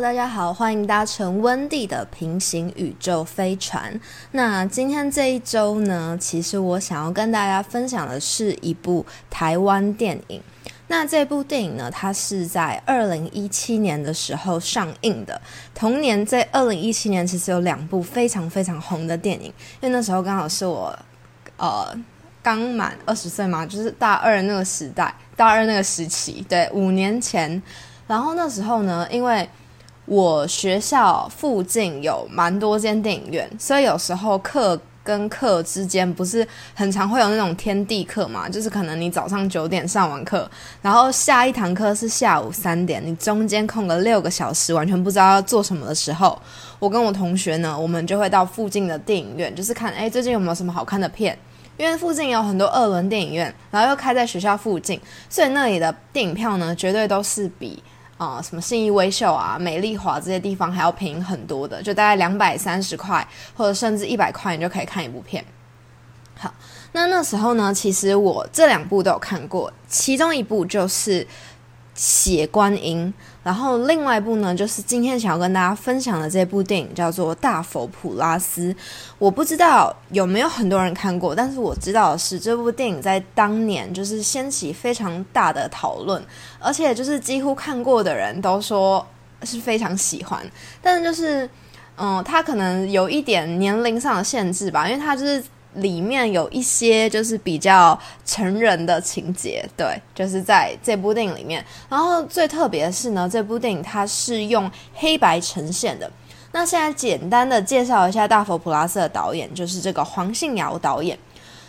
大家好，欢迎搭乘温蒂的平行宇宙飞船。那今天这一周呢，其实我想要跟大家分享的是一部台湾电影。那这部电影呢，它是在二零一七年的时候上映的。同年在二零一七年，其实有两部非常非常红的电影，因为那时候刚好是我呃刚满二十岁嘛，就是大二那个时代，大二那个时期，对，五年前。然后那时候呢，因为我学校附近有蛮多间电影院，所以有时候课跟课之间不是很常会有那种天地课嘛，就是可能你早上九点上完课，然后下一堂课是下午三点，你中间空了六个小时，完全不知道要做什么的时候，我跟我同学呢，我们就会到附近的电影院，就是看哎最近有没有什么好看的片，因为附近有很多二轮电影院，然后又开在学校附近，所以那里的电影票呢，绝对都是比。啊，什么信义威秀啊、美丽华这些地方还要便宜很多的，就大概两百三十块，或者甚至一百块，你就可以看一部片。好，那那时候呢，其实我这两部都有看过，其中一部就是《血观音》。然后另外一部呢，就是今天想要跟大家分享的这部电影，叫做《大佛普拉斯》。我不知道有没有很多人看过，但是我知道的是，这部电影在当年就是掀起非常大的讨论，而且就是几乎看过的人都说是非常喜欢。但是就是，嗯，它可能有一点年龄上的限制吧，因为它就是。里面有一些就是比较成人的情节，对，就是在这部电影里面。然后最特别的是呢，这部电影它是用黑白呈现的。那现在简单的介绍一下《大佛普拉斯》的导演，就是这个黄信尧导演。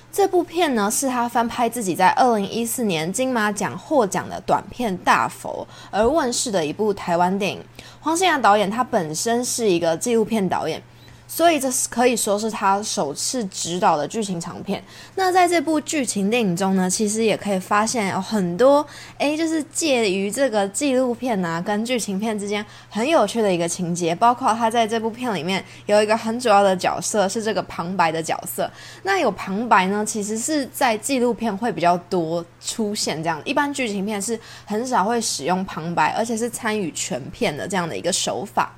这部片呢是他翻拍自己在二零一四年金马奖获奖的短片《大佛》而问世的一部台湾电影。黄信尧导演他本身是一个纪录片导演。所以这是可以说是他首次执导的剧情长片。那在这部剧情电影中呢，其实也可以发现有很多，诶，就是介于这个纪录片啊跟剧情片之间很有趣的一个情节。包括他在这部片里面有一个很主要的角色是这个旁白的角色。那有旁白呢，其实是在纪录片会比较多出现这样，一般剧情片是很少会使用旁白，而且是参与全片的这样的一个手法。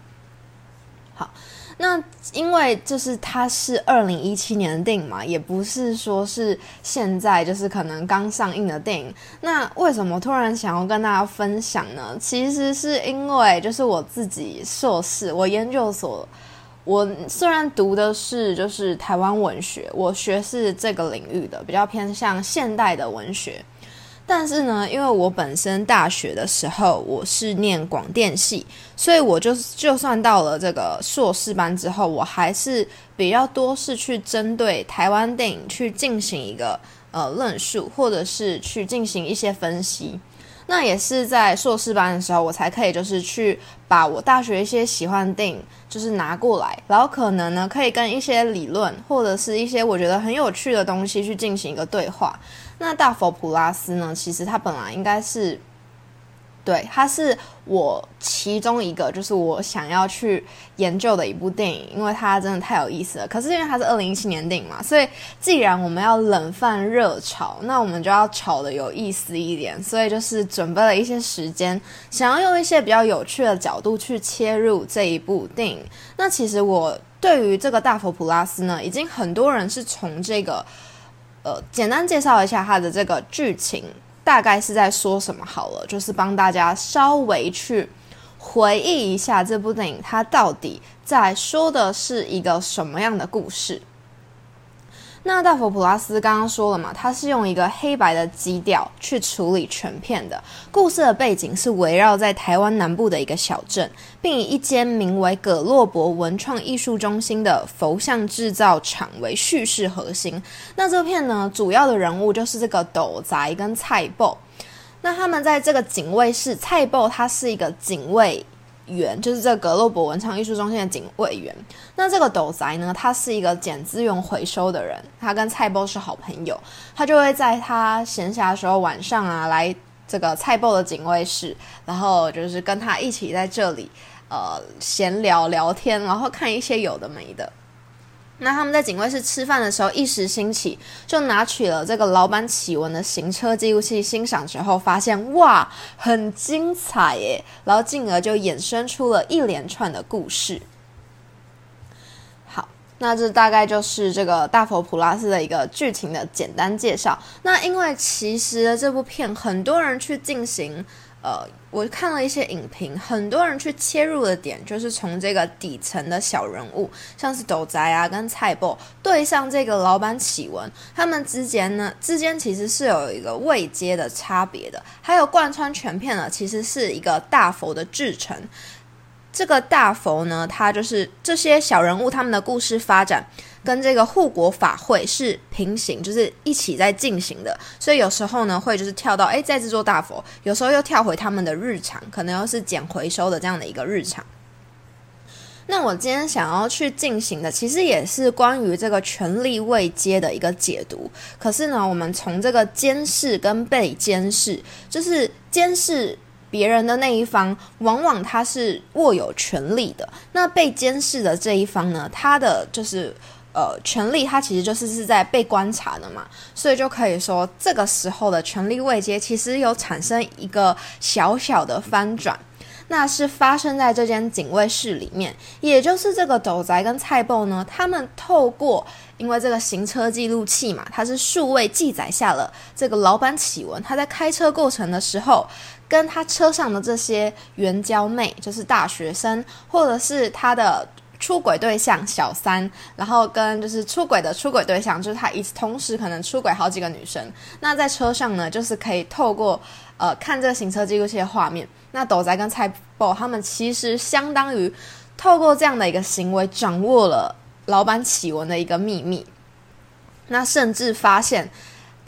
好。那因为就是它是二零一七年的电影嘛，也不是说是现在就是可能刚上映的电影。那为什么突然想要跟大家分享呢？其实是因为就是我自己硕士，我研究所，我虽然读的是就是台湾文学，我学是这个领域的，比较偏向现代的文学。但是呢，因为我本身大学的时候我是念广电系，所以我就就算到了这个硕士班之后，我还是比较多是去针对台湾电影去进行一个呃论述，或者是去进行一些分析。那也是在硕士班的时候，我才可以就是去把我大学一些喜欢的电影就是拿过来，然后可能呢可以跟一些理论或者是一些我觉得很有趣的东西去进行一个对话。那大佛普拉斯呢？其实它本来应该是，对，它是我其中一个，就是我想要去研究的一部电影，因为它真的太有意思了。可是因为它是二零一七年电影嘛，所以既然我们要冷饭热炒，那我们就要炒的有意思一点。所以就是准备了一些时间，想要用一些比较有趣的角度去切入这一部电影。那其实我对于这个大佛普拉斯呢，已经很多人是从这个。呃，简单介绍一下它的这个剧情，大概是在说什么好了，就是帮大家稍微去回忆一下这部电影，它到底在说的是一个什么样的故事。那大佛普拉斯刚刚说了嘛，它是用一个黑白的基调去处理全片的故事的背景是围绕在台湾南部的一个小镇，并以一间名为葛洛伯文创艺术中心的佛像制造厂为叙事核心。那这片呢，主要的人物就是这个斗宅跟菜豹。那他们在这个警卫室，菜豹他是一个警卫。员就是这格洛伯文创艺术中心的警卫员。那这个斗宅呢，他是一个捡资源回收的人，他跟菜波是好朋友，他就会在他闲暇的时候晚上啊来这个菜波的警卫室，然后就是跟他一起在这里呃闲聊聊天，然后看一些有的没的。那他们在警卫室吃饭的时候，一时兴起，就拿取了这个老板启文的行车记录器欣赏之后，发现哇，很精彩耶！然后进而就衍生出了一连串的故事。好，那这大概就是这个大佛普拉斯的一个剧情的简单介绍。那因为其实这部片很多人去进行。呃，我看了一些影评，很多人去切入的点就是从这个底层的小人物，像是斗宅啊跟菜博对上这个老板启文，他们之间呢之间其实是有一个未接的差别的，还有贯穿全片呢，其实是一个大佛的制成。这个大佛呢，它就是这些小人物他们的故事发展。跟这个护国法会是平行，就是一起在进行的，所以有时候呢会就是跳到哎在这座大佛，有时候又跳回他们的日常，可能又是捡回收的这样的一个日常。那我今天想要去进行的，其实也是关于这个权力位阶的一个解读。可是呢，我们从这个监视跟被监视，就是监视别人的那一方，往往他是握有权力的；那被监视的这一方呢，他的就是。呃，权力它其实就是是在被观察的嘛，所以就可以说这个时候的权力位阶其实有产生一个小小的翻转，那是发生在这间警卫室里面，也就是这个斗宅跟菜脯呢，他们透过因为这个行车记录器嘛，它是数位记载下了这个老板启文，他在开车过程的时候，跟他车上的这些援交妹，就是大学生，或者是他的。出轨对象小三，然后跟就是出轨的出轨对象，就是他一次同时可能出轨好几个女生。那在车上呢，就是可以透过呃看这个行车记录器的画面。那斗仔跟蔡宝他们其实相当于透过这样的一个行为，掌握了老板启文的一个秘密。那甚至发现。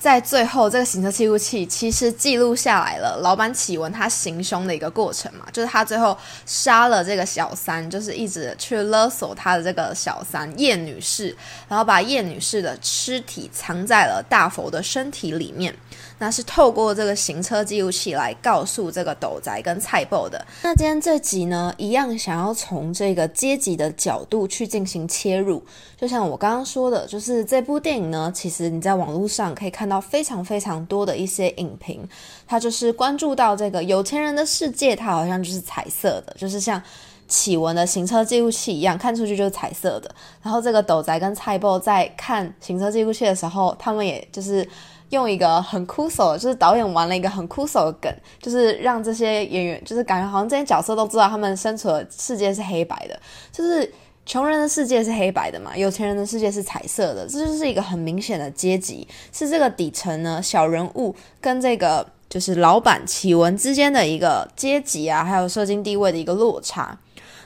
在最后，这个行车记录器其实记录下来了老板启文他行凶的一个过程嘛，就是他最后杀了这个小三，就是一直去勒索他的这个小三叶女士，然后把叶女士的尸体藏在了大佛的身体里面。那是透过这个行车记录器来告诉这个斗宅跟菜报的。那今天这集呢，一样想要从这个阶级的角度去进行切入。就像我刚刚说的，就是这部电影呢，其实你在网络上可以看到非常非常多的一些影评，他就是关注到这个有钱人的世界，它好像就是彩色的，就是像启文的行车记录器一样，看出去就是彩色的。然后这个斗宅跟菜报在看行车记录器的时候，他们也就是。用一个很酷手，就是导演玩了一个很酷手的梗，就是让这些演员，就是感觉好像这些角色都知道他们身处的世界是黑白的，就是穷人的世界是黑白的嘛，有钱人的世界是彩色的，这就是一个很明显的阶级，是这个底层呢小人物跟这个就是老板企文之间的一个阶级啊，还有社经地位的一个落差。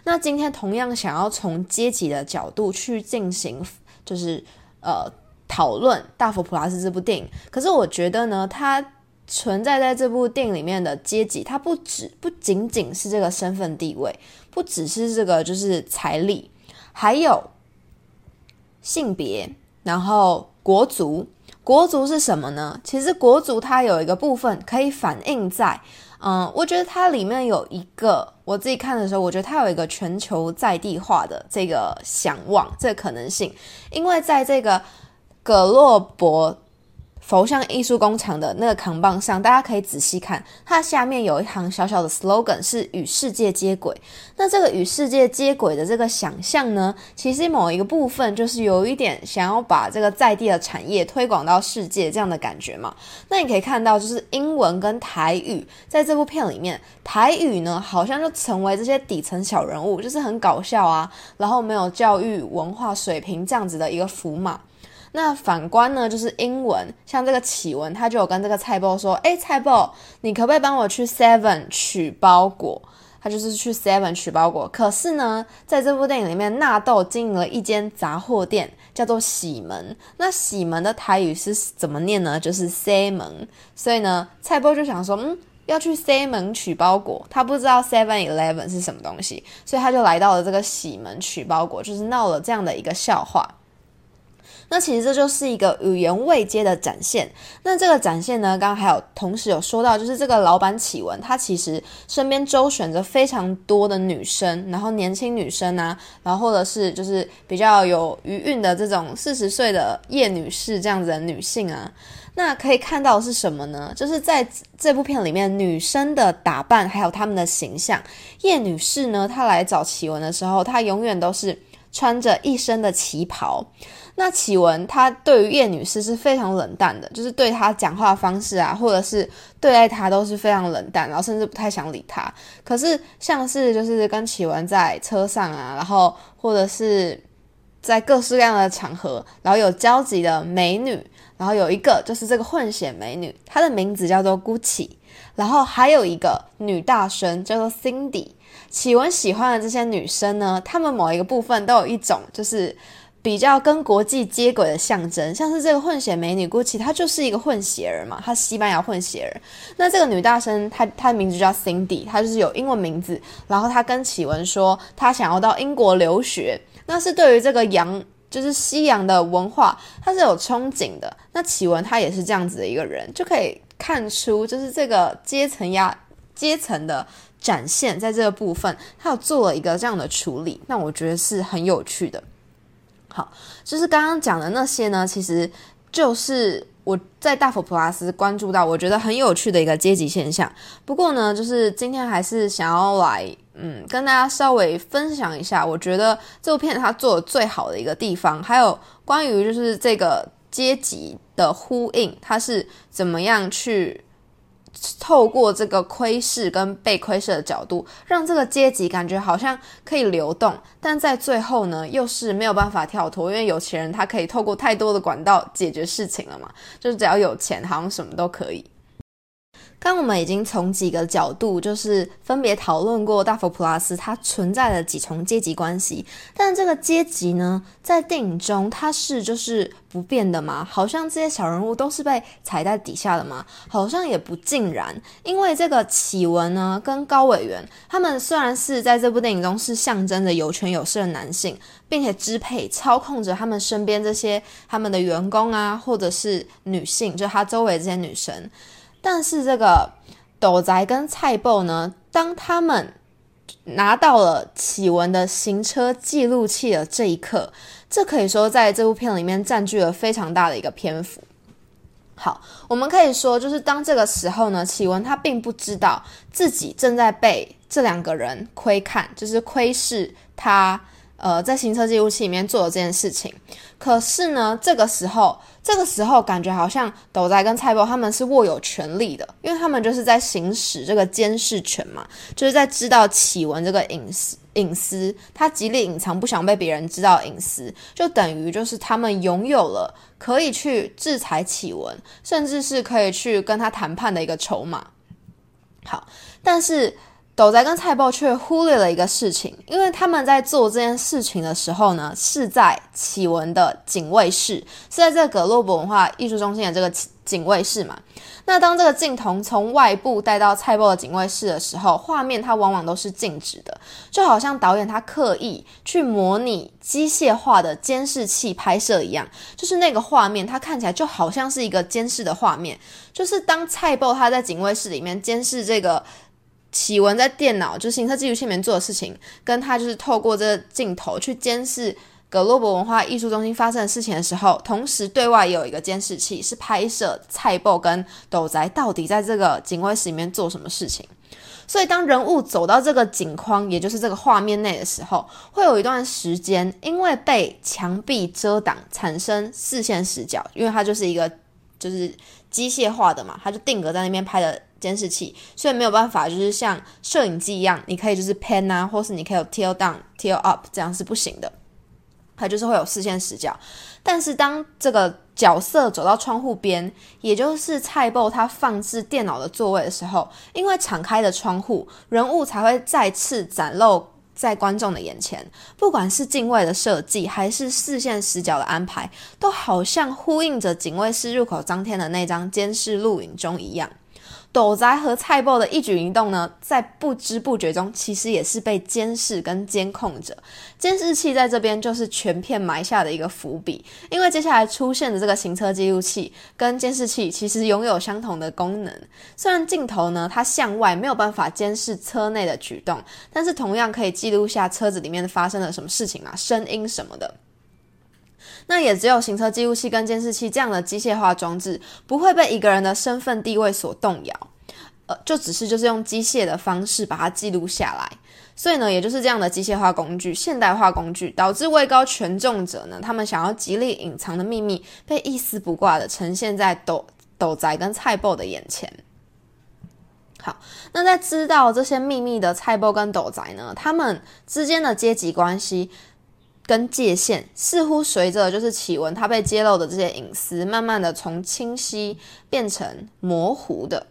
那今天同样想要从阶级的角度去进行，就是呃。讨论《大佛普拉斯》这部电影，可是我觉得呢，它存在在这部电影里面的阶级，它不只不仅仅是这个身份地位，不只是这个就是财力，还有性别，然后国族。国族是什么呢？其实国族它有一个部分可以反映在，嗯，我觉得它里面有一个，我自己看的时候，我觉得它有一个全球在地化的这个想望，这个可能性，因为在这个。葛洛伯佛像艺术工厂的那个扛棒上，大家可以仔细看，它下面有一行小小的 slogan，是与世界接轨。那这个与世界接轨的这个想象呢，其实某一个部分就是有一点想要把这个在地的产业推广到世界这样的感觉嘛。那你可以看到，就是英文跟台语在这部片里面，台语呢好像就成为这些底层小人物，就是很搞笑啊，然后没有教育文化水平这样子的一个符码。那反观呢，就是英文，像这个启文，他就有跟这个菜包说：“哎，菜包，你可不可以帮我去 Seven 取包裹？”他就是去 Seven 取包裹。可是呢，在这部电影里面，纳豆经营了一间杂货店，叫做喜门。那喜门的台语是怎么念呢？就是 C 门。所以呢，菜包就想说：“嗯，要去 C 门取包裹。”他不知道 Seven Eleven 是什么东西，所以他就来到了这个喜门取包裹，就是闹了这样的一个笑话。那其实这就是一个语言未接的展现。那这个展现呢，刚刚还有同时有说到，就是这个老板启文，他其实身边周旋着非常多的女生，然后年轻女生啊，然后或者是就是比较有余韵的这种四十岁的叶女士这样子的女性啊。那可以看到是什么呢？就是在这部片里面，女生的打扮还有她们的形象。叶女士呢，她来找启文的时候，她永远都是穿着一身的旗袍。那启文他对于叶女士是非常冷淡的，就是对她讲话方式啊，或者是对待她都是非常冷淡，然后甚至不太想理她。可是像是就是跟启文在车上啊，然后或者是在各式各样的场合，然后有交集的美女，然后有一个就是这个混血美女，她的名字叫做 Gucci，然后还有一个女大生叫做 Cindy。启文喜欢的这些女生呢，她们某一个部分都有一种就是。比较跟国际接轨的象征，像是这个混血美女 Gucci，她就是一个混血儿嘛，她西班牙混血儿。那这个女大生，她她的名字叫 Cindy，她就是有英文名字。然后她跟启文说，她想要到英国留学，那是对于这个洋，就是西洋的文化，她是有憧憬的。那启文他也是这样子的一个人，就可以看出，就是这个阶层压阶层的展现，在这个部分，他有做了一个这样的处理，那我觉得是很有趣的。好，就是刚刚讲的那些呢，其实就是我在大佛普拉斯关注到，我觉得很有趣的一个阶级现象。不过呢，就是今天还是想要来，嗯，跟大家稍微分享一下，我觉得这部片它做的最好的一个地方，还有关于就是这个阶级的呼应，它是怎么样去。透过这个窥视跟被窥视的角度，让这个阶级感觉好像可以流动，但在最后呢，又是没有办法跳脱，因为有钱人他可以透过太多的管道解决事情了嘛，就是只要有钱，好像什么都可以。刚我们已经从几个角度，就是分别讨论过大佛普拉斯它存在的几重阶级关系，但这个阶级呢，在电影中它是就是不变的吗？好像这些小人物都是被踩在底下的吗？好像也不尽然，因为这个启文呢，跟高委员他们虽然是在这部电影中是象征着有权有势的男性，并且支配操控着他们身边这些他们的员工啊，或者是女性，就他周围这些女生。但是这个斗宅跟菜豹呢，当他们拿到了启文的行车记录器的这一刻，这可以说在这部片里面占据了非常大的一个篇幅。好，我们可以说，就是当这个时候呢，启文他并不知道自己正在被这两个人窥看，就是窥视他。呃，在行车记录器里面做了这件事情，可是呢，这个时候，这个时候感觉好像斗仔跟蔡波他们是握有权利的，因为他们就是在行使这个监视权嘛，就是在知道启文这个隐私隐私，他极力隐藏，不想被别人知道隐私，就等于就是他们拥有了可以去制裁启文，甚至是可以去跟他谈判的一个筹码。好，但是。斗仔跟菜豹却忽略了一个事情，因为他们在做这件事情的时候呢，是在启文的警卫室，是在这个洛博文化艺术中心的这个警卫室嘛。那当这个镜头从外部带到菜豹的警卫室的时候，画面它往往都是静止的，就好像导演他刻意去模拟机械化的监视器拍摄一样，就是那个画面它看起来就好像是一个监视的画面，就是当菜豹他在警卫室里面监视这个。启文在电脑就行车记录器里面做的事情，跟他就是透过这个镜头去监视格洛伯文化艺术中心发生的事情的时候，同时对外也有一个监视器，是拍摄蔡布跟斗宅到底在这个警卫室里面做什么事情。所以当人物走到这个景框，也就是这个画面内的时候，会有一段时间因为被墙壁遮挡，产生视线死角，因为它就是一个就是机械化的嘛，它就定格在那边拍的。监视器，所以没有办法，就是像摄影机一样，你可以就是 pan 啊，或是你可以有 tilt down、tilt up，这样是不行的。它就是会有视线死角。但是当这个角色走到窗户边，也就是蔡布他放置电脑的座位的时候，因为敞开的窗户，人物才会再次展露在观众的眼前。不管是镜外的设计，还是视线死角的安排，都好像呼应着警卫室入口张贴的那张监视录影中一样。斗宅和菜豹的一举一动呢，在不知不觉中，其实也是被监视跟监控着。监视器在这边就是全片埋下的一个伏笔，因为接下来出现的这个行车记录器跟监视器其实拥有相同的功能。虽然镜头呢，它向外没有办法监视车内的举动，但是同样可以记录下车子里面发生了什么事情啊，声音什么的。那也只有行车记录器跟监视器这样的机械化装置，不会被一个人的身份地位所动摇，呃，就只是就是用机械的方式把它记录下来。所以呢，也就是这样的机械化工具、现代化工具，导致位高权重者呢，他们想要极力隐藏的秘密，被一丝不挂的呈现在斗斗宅跟菜报的眼前。好，那在知道这些秘密的菜报跟斗宅呢，他们之间的阶级关系。跟界限似乎随着就是启文他被揭露的这些隐私，慢慢的从清晰变成模糊的。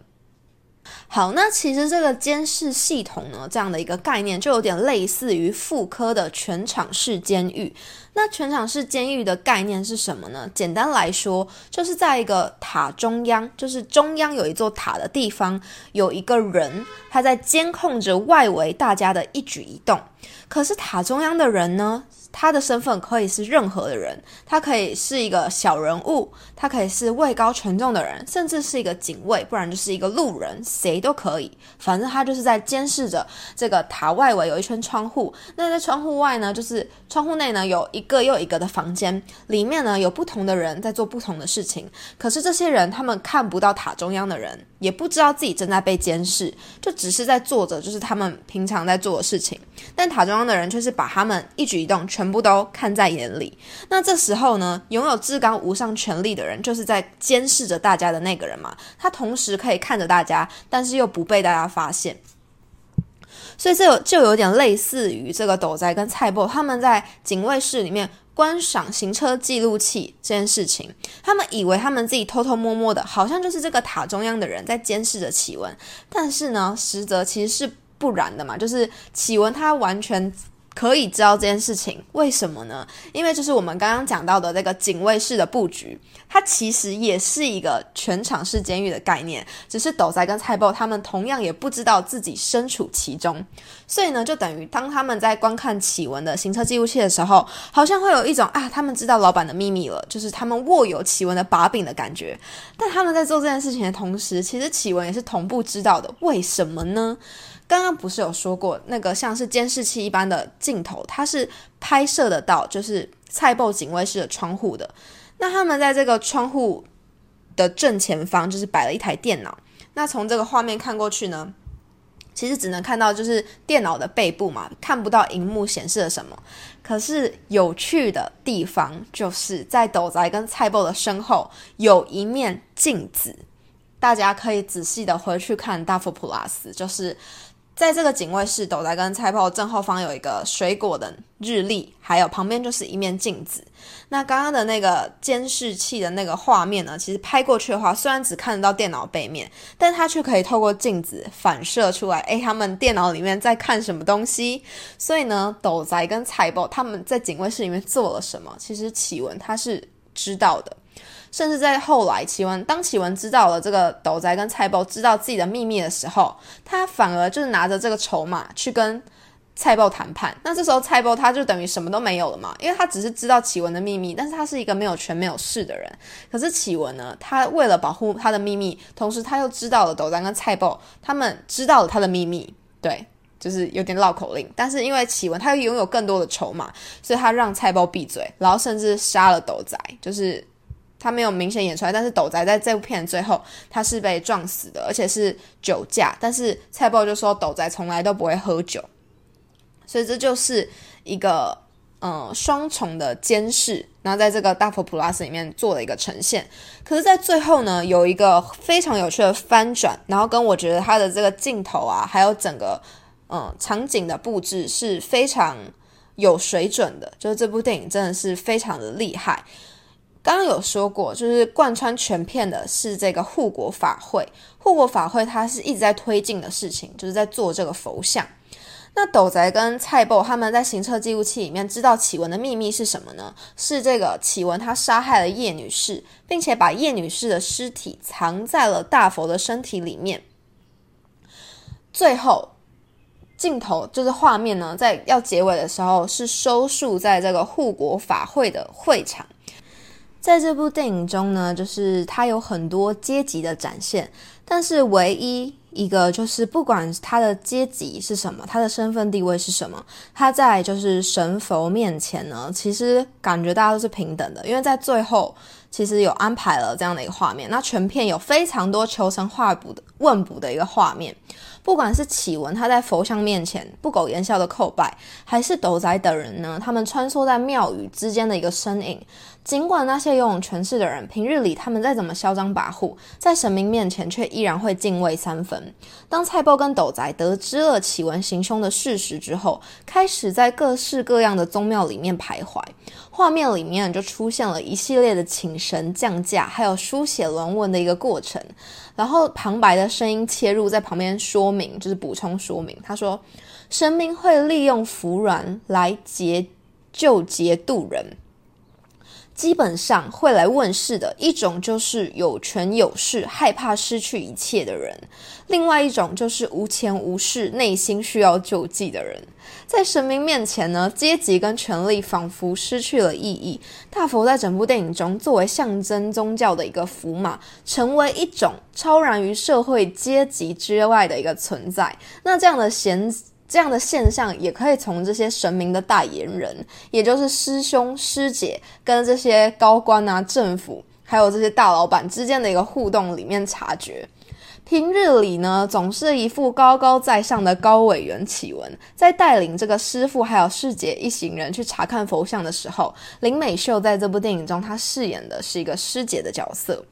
好，那其实这个监视系统呢，这样的一个概念，就有点类似于妇科的全场式监狱。那全场式监狱的概念是什么呢？简单来说，就是在一个塔中央，就是中央有一座塔的地方，有一个人，他在监控着外围大家的一举一动。可是塔中央的人呢？他的身份可以是任何的人，他可以是一个小人物，他可以是位高权重的人，甚至是一个警卫，不然就是一个路人，谁都可以。反正他就是在监视着这个塔外围有一圈窗户，那在窗户外呢，就是窗户内呢有一个又一个的房间，里面呢有不同的人在做不同的事情。可是这些人他们看不到塔中央的人，也不知道自己正在被监视，就只是在做着就是他们平常在做的事情。但塔中央的人却是把他们一举一动全。部都看在眼里。那这时候呢，拥有至高无上权力的人，就是在监视着大家的那个人嘛。他同时可以看着大家，但是又不被大家发现。所以这有就有点类似于这个斗宅跟蔡伯他们在警卫室里面观赏行车记录器这件事情。他们以为他们自己偷偷摸摸的，好像就是这个塔中央的人在监视着启文。但是呢，实则其实是不然的嘛。就是启文他完全。可以知道这件事情，为什么呢？因为就是我们刚刚讲到的这个警卫室的布局，它其实也是一个全场式监狱的概念，只是斗仔跟蔡豹他们同样也不知道自己身处其中，所以呢，就等于当他们在观看启文的行车记录器的时候，好像会有一种啊，他们知道老板的秘密了，就是他们握有启文的把柄的感觉。但他们在做这件事情的同时，其实启文也是同步知道的，为什么呢？刚刚不是有说过，那个像是监视器一般的镜头，它是拍摄得到，就是蔡报警卫室的窗户的。那他们在这个窗户的正前方，就是摆了一台电脑。那从这个画面看过去呢，其实只能看到就是电脑的背部嘛，看不到荧幕显示了什么。可是有趣的地方，就是在斗宅跟蔡报的身后有一面镜子，大家可以仔细的回去看大佛普拉斯，就是。在这个警卫室，斗仔跟菜炮正后方有一个水果的日历，还有旁边就是一面镜子。那刚刚的那个监视器的那个画面呢，其实拍过去的话，虽然只看得到电脑背面，但它却可以透过镜子反射出来，诶，他们电脑里面在看什么东西。所以呢，斗仔跟菜豹他们在警卫室里面做了什么，其实启文他是知道的。甚至在后来，启文当启文知道了这个斗宅跟蔡豹知道自己的秘密的时候，他反而就是拿着这个筹码去跟蔡豹谈判。那这时候蔡豹他就等于什么都没有了嘛，因为他只是知道启文的秘密，但是他是一个没有权没有势的人。可是启文呢，他为了保护他的秘密，同时他又知道了斗宅跟蔡豹他们知道了他的秘密，对，就是有点绕口令。但是因为启文他拥有更多的筹码，所以他让蔡豹闭嘴，然后甚至杀了斗宅，就是。他没有明显演出来，但是斗仔在这部片最后他是被撞死的，而且是酒驾。但是蔡豹就说斗仔从来都不会喝酒，所以这就是一个嗯双重的监视，然后在这个大佛普拉斯里面做了一个呈现。可是，在最后呢，有一个非常有趣的翻转，然后跟我觉得他的这个镜头啊，还有整个嗯场景的布置是非常有水准的，就是这部电影真的是非常的厉害。刚刚有说过，就是贯穿全片的是这个护国法会。护国法会它是一直在推进的事情，就是在做这个佛像。那斗宅跟蔡豹他们在行车记录器里面知道启文的秘密是什么呢？是这个启文他杀害了叶女士，并且把叶女士的尸体藏在了大佛的身体里面。最后镜头就是画面呢，在要结尾的时候是收束在这个护国法会的会场。在这部电影中呢，就是它有很多阶级的展现，但是唯一一个就是不管他的阶级是什么，他的身份地位是什么，他在就是神佛面前呢，其实感觉大家都是平等的，因为在最后其实有安排了这样的一个画面，那全片有非常多求神画卜的问卜的一个画面。不管是启文他在佛像面前不苟言笑的叩拜，还是斗宅等人呢，他们穿梭在庙宇之间的一个身影。尽管那些拥有权势的人平日里他们再怎么嚣张跋扈，在神明面前却依然会敬畏三分。当蔡波跟斗宅得知了启文行凶的事实之后，开始在各式各样的宗庙里面徘徊。画面里面就出现了一系列的请神降价，还有书写轮文的一个过程。然后旁白的声音切入，在旁边说明，就是补充说明。他说：“神明会利用服软来劫救劫渡人。”基本上会来问世的一种就是有权有势、害怕失去一切的人；另外一种就是无钱无势、内心需要救济的人。在神明面前呢，阶级跟权力仿佛失去了意义。大佛在整部电影中作为象征宗教的一个符码，成为一种超然于社会阶级之外的一个存在。那这样的贤。这样的现象也可以从这些神明的代言人，也就是师兄师姐跟这些高官啊、政府，还有这些大老板之间的一个互动里面察觉。平日里呢，总是一副高高在上的高委员启文，在带领这个师傅还有师姐一行人去查看佛像的时候，林美秀在这部电影中，她饰演的是一个师姐的角色。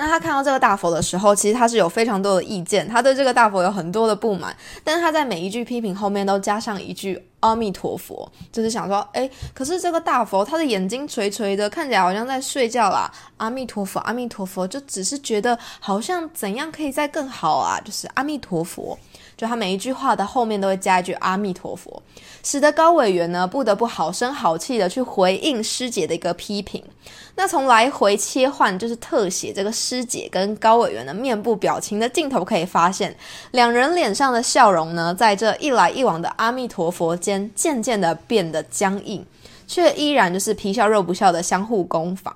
那他看到这个大佛的时候，其实他是有非常多的意见，他对这个大佛有很多的不满，但是他在每一句批评后面都加上一句阿弥陀佛，就是想说，哎，可是这个大佛他的眼睛垂垂的，看起来好像在睡觉啦。阿弥陀佛，阿弥陀佛，就只是觉得好像怎样可以再更好啊，就是阿弥陀佛。就他每一句话的后面都会加一句阿弥陀佛，使得高委员呢不得不好声好气的去回应师姐的一个批评。那从来回切换就是特写这个师姐跟高委员的面部表情的镜头可以发现，两人脸上的笑容呢，在这一来一往的阿弥陀佛间渐渐的变得僵硬，却依然就是皮笑肉不笑的相互攻防。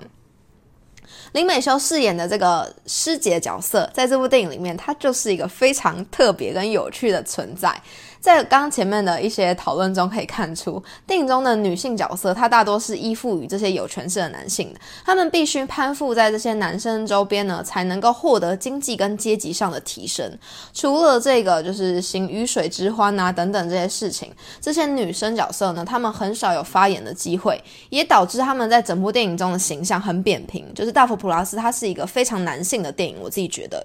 林美修饰演的这个师姐角色，在这部电影里面，她就是一个非常特别跟有趣的存在。在刚前面的一些讨论中，可以看出电影中的女性角色，她大多是依附于这些有权势的男性的，他们必须攀附在这些男生周边呢，才能够获得经济跟阶级上的提升。除了这个，就是行鱼水之欢啊等等这些事情，这些女生角色呢，她们很少有发言的机会，也导致他们在整部电影中的形象很扁平。就是《大佛普拉斯》，它是一个非常男性的电影，我自己觉得。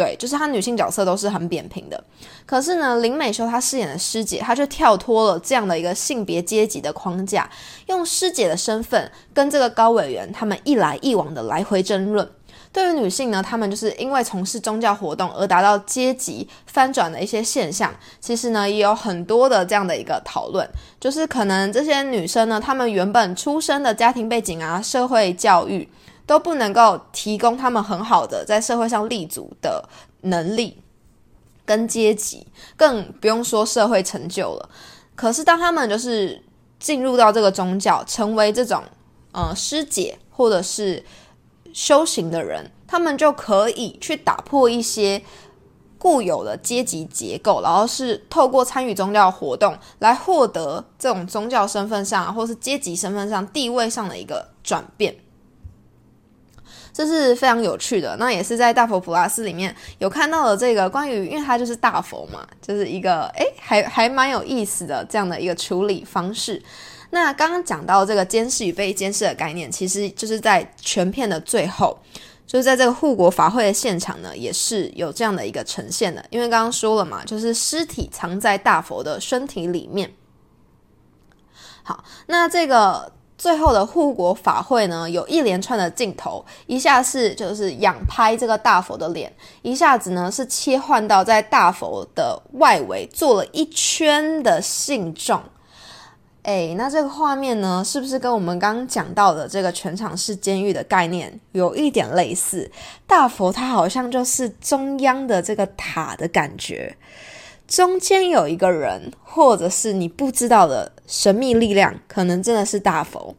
对，就是她女性角色都是很扁平的。可是呢，林美秀她饰演的师姐，她却跳脱了这样的一个性别阶级的框架，用师姐的身份跟这个高委员他们一来一往的来回争论。对于女性呢，她们就是因为从事宗教活动而达到阶级翻转的一些现象，其实呢也有很多的这样的一个讨论，就是可能这些女生呢，她们原本出生的家庭背景啊，社会教育。都不能够提供他们很好的在社会上立足的能力跟阶级，更不用说社会成就了。可是当他们就是进入到这个宗教，成为这种呃师姐或者是修行的人，他们就可以去打破一些固有的阶级结构，然后是透过参与宗教活动来获得这种宗教身份上或是阶级身份上地位上的一个转变。这是非常有趣的，那也是在大佛普拉斯里面有看到了这个关于，因为它就是大佛嘛，就是一个诶，还还蛮有意思的这样的一个处理方式。那刚刚讲到这个监视与被监视的概念，其实就是在全片的最后，就是在这个护国法会的现场呢，也是有这样的一个呈现的。因为刚刚说了嘛，就是尸体藏在大佛的身体里面。好，那这个。最后的护国法会呢，有一连串的镜头，一下是就是仰拍这个大佛的脸，一下子呢是切换到在大佛的外围做了一圈的信众，哎，那这个画面呢，是不是跟我们刚刚讲到的这个全场式监狱的概念有一点类似？大佛它好像就是中央的这个塔的感觉，中间有一个人，或者是你不知道的神秘力量，可能真的是大佛，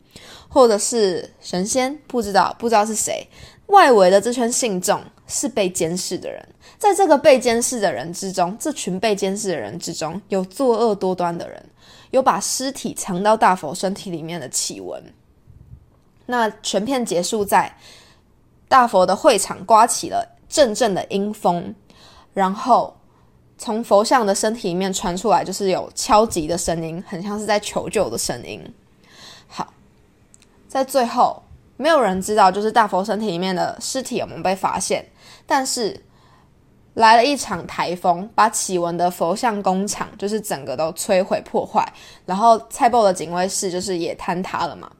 或者是神仙，不知道不知道是谁。外围的这圈信众是被监视的人，在这个被监视的人之中，这群被监视的人之中有作恶多端的人。有把尸体藏到大佛身体里面的奇闻。那全片结束在大佛的会场刮起了阵阵的阴风，然后从佛像的身体里面传出来，就是有敲击的声音，很像是在求救的声音。好，在最后，没有人知道就是大佛身体里面的尸体有没有被发现，但是。来了一场台风，把启文的佛像工厂就是整个都摧毁破坏，然后蔡报的警卫室就是也坍塌了嘛，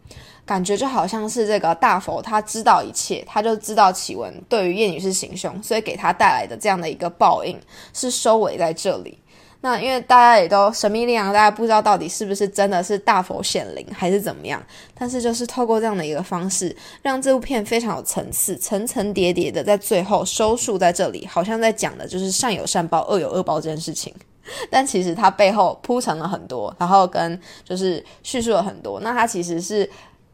感觉就好像是这个大佛他知道一切，他就知道启文对于叶女士行凶，所以给他带来的这样的一个报应是收尾在这里。那因为大家也都神秘力量，大家不知道到底是不是真的是大佛显灵还是怎么样，但是就是透过这样的一个方式，让这部片非常有层次，层层叠叠的在最后收束在这里，好像在讲的就是善有善报，恶有恶报这件事情，但其实它背后铺陈了很多，然后跟就是叙述了很多，那它其实是。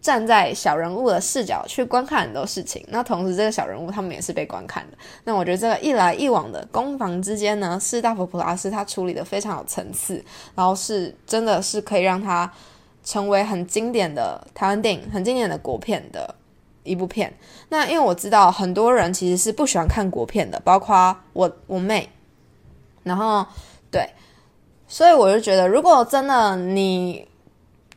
站在小人物的视角去观看很多事情，那同时这个小人物他们也是被观看的。那我觉得这个一来一往的攻防之间呢，是大佛普拉斯他处理的非常有层次，然后是真的是可以让他成为很经典的台湾电影、很经典的国片的一部片。那因为我知道很多人其实是不喜欢看国片的，包括我我妹。然后对，所以我就觉得，如果真的你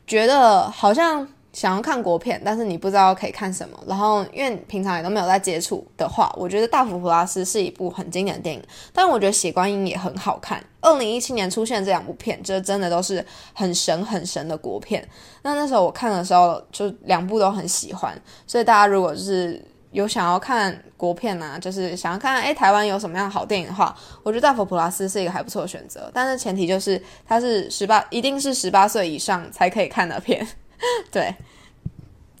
觉得好像。想要看国片，但是你不知道可以看什么，然后因为平常也都没有在接触的话，我觉得《大佛普拉斯》是一部很经典的电影。但我觉得《血观音》也很好看。二零一七年出现这两部片，这真的都是很神很神的国片。那那时候我看的时候，就两部都很喜欢。所以大家如果就是有想要看国片啊，就是想要看哎台湾有什么样好电影的话，我觉得《大佛普拉斯》是一个还不错的选择。但是前提就是它是十八，一定是十八岁以上才可以看的片。对，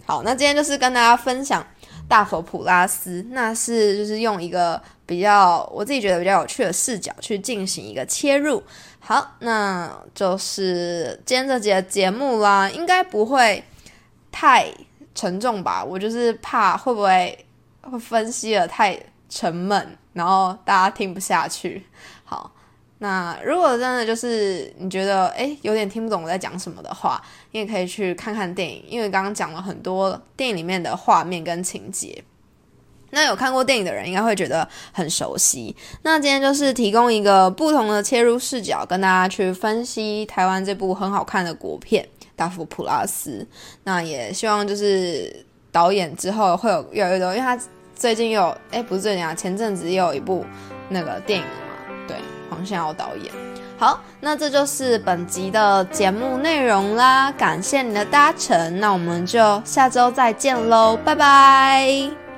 好，那今天就是跟大家分享大佛普拉斯，那是就是用一个比较我自己觉得比较有趣的视角去进行一个切入。好，那就是今天这节节目啦，应该不会太沉重吧？我就是怕会不会会分析的太沉闷，然后大家听不下去。好。那如果真的就是你觉得诶有点听不懂我在讲什么的话，你也可以去看看电影，因为刚刚讲了很多电影里面的画面跟情节。那有看过电影的人应该会觉得很熟悉。那今天就是提供一个不同的切入视角，跟大家去分析台湾这部很好看的国片《大佛普拉斯》。那也希望就是导演之后会有越来越多，因为他最近又诶不是最近啊，前阵子又有一部那个电影。黄先尧导演，好，那这就是本集的节目内容啦，感谢你的搭乘，那我们就下周再见喽，拜拜。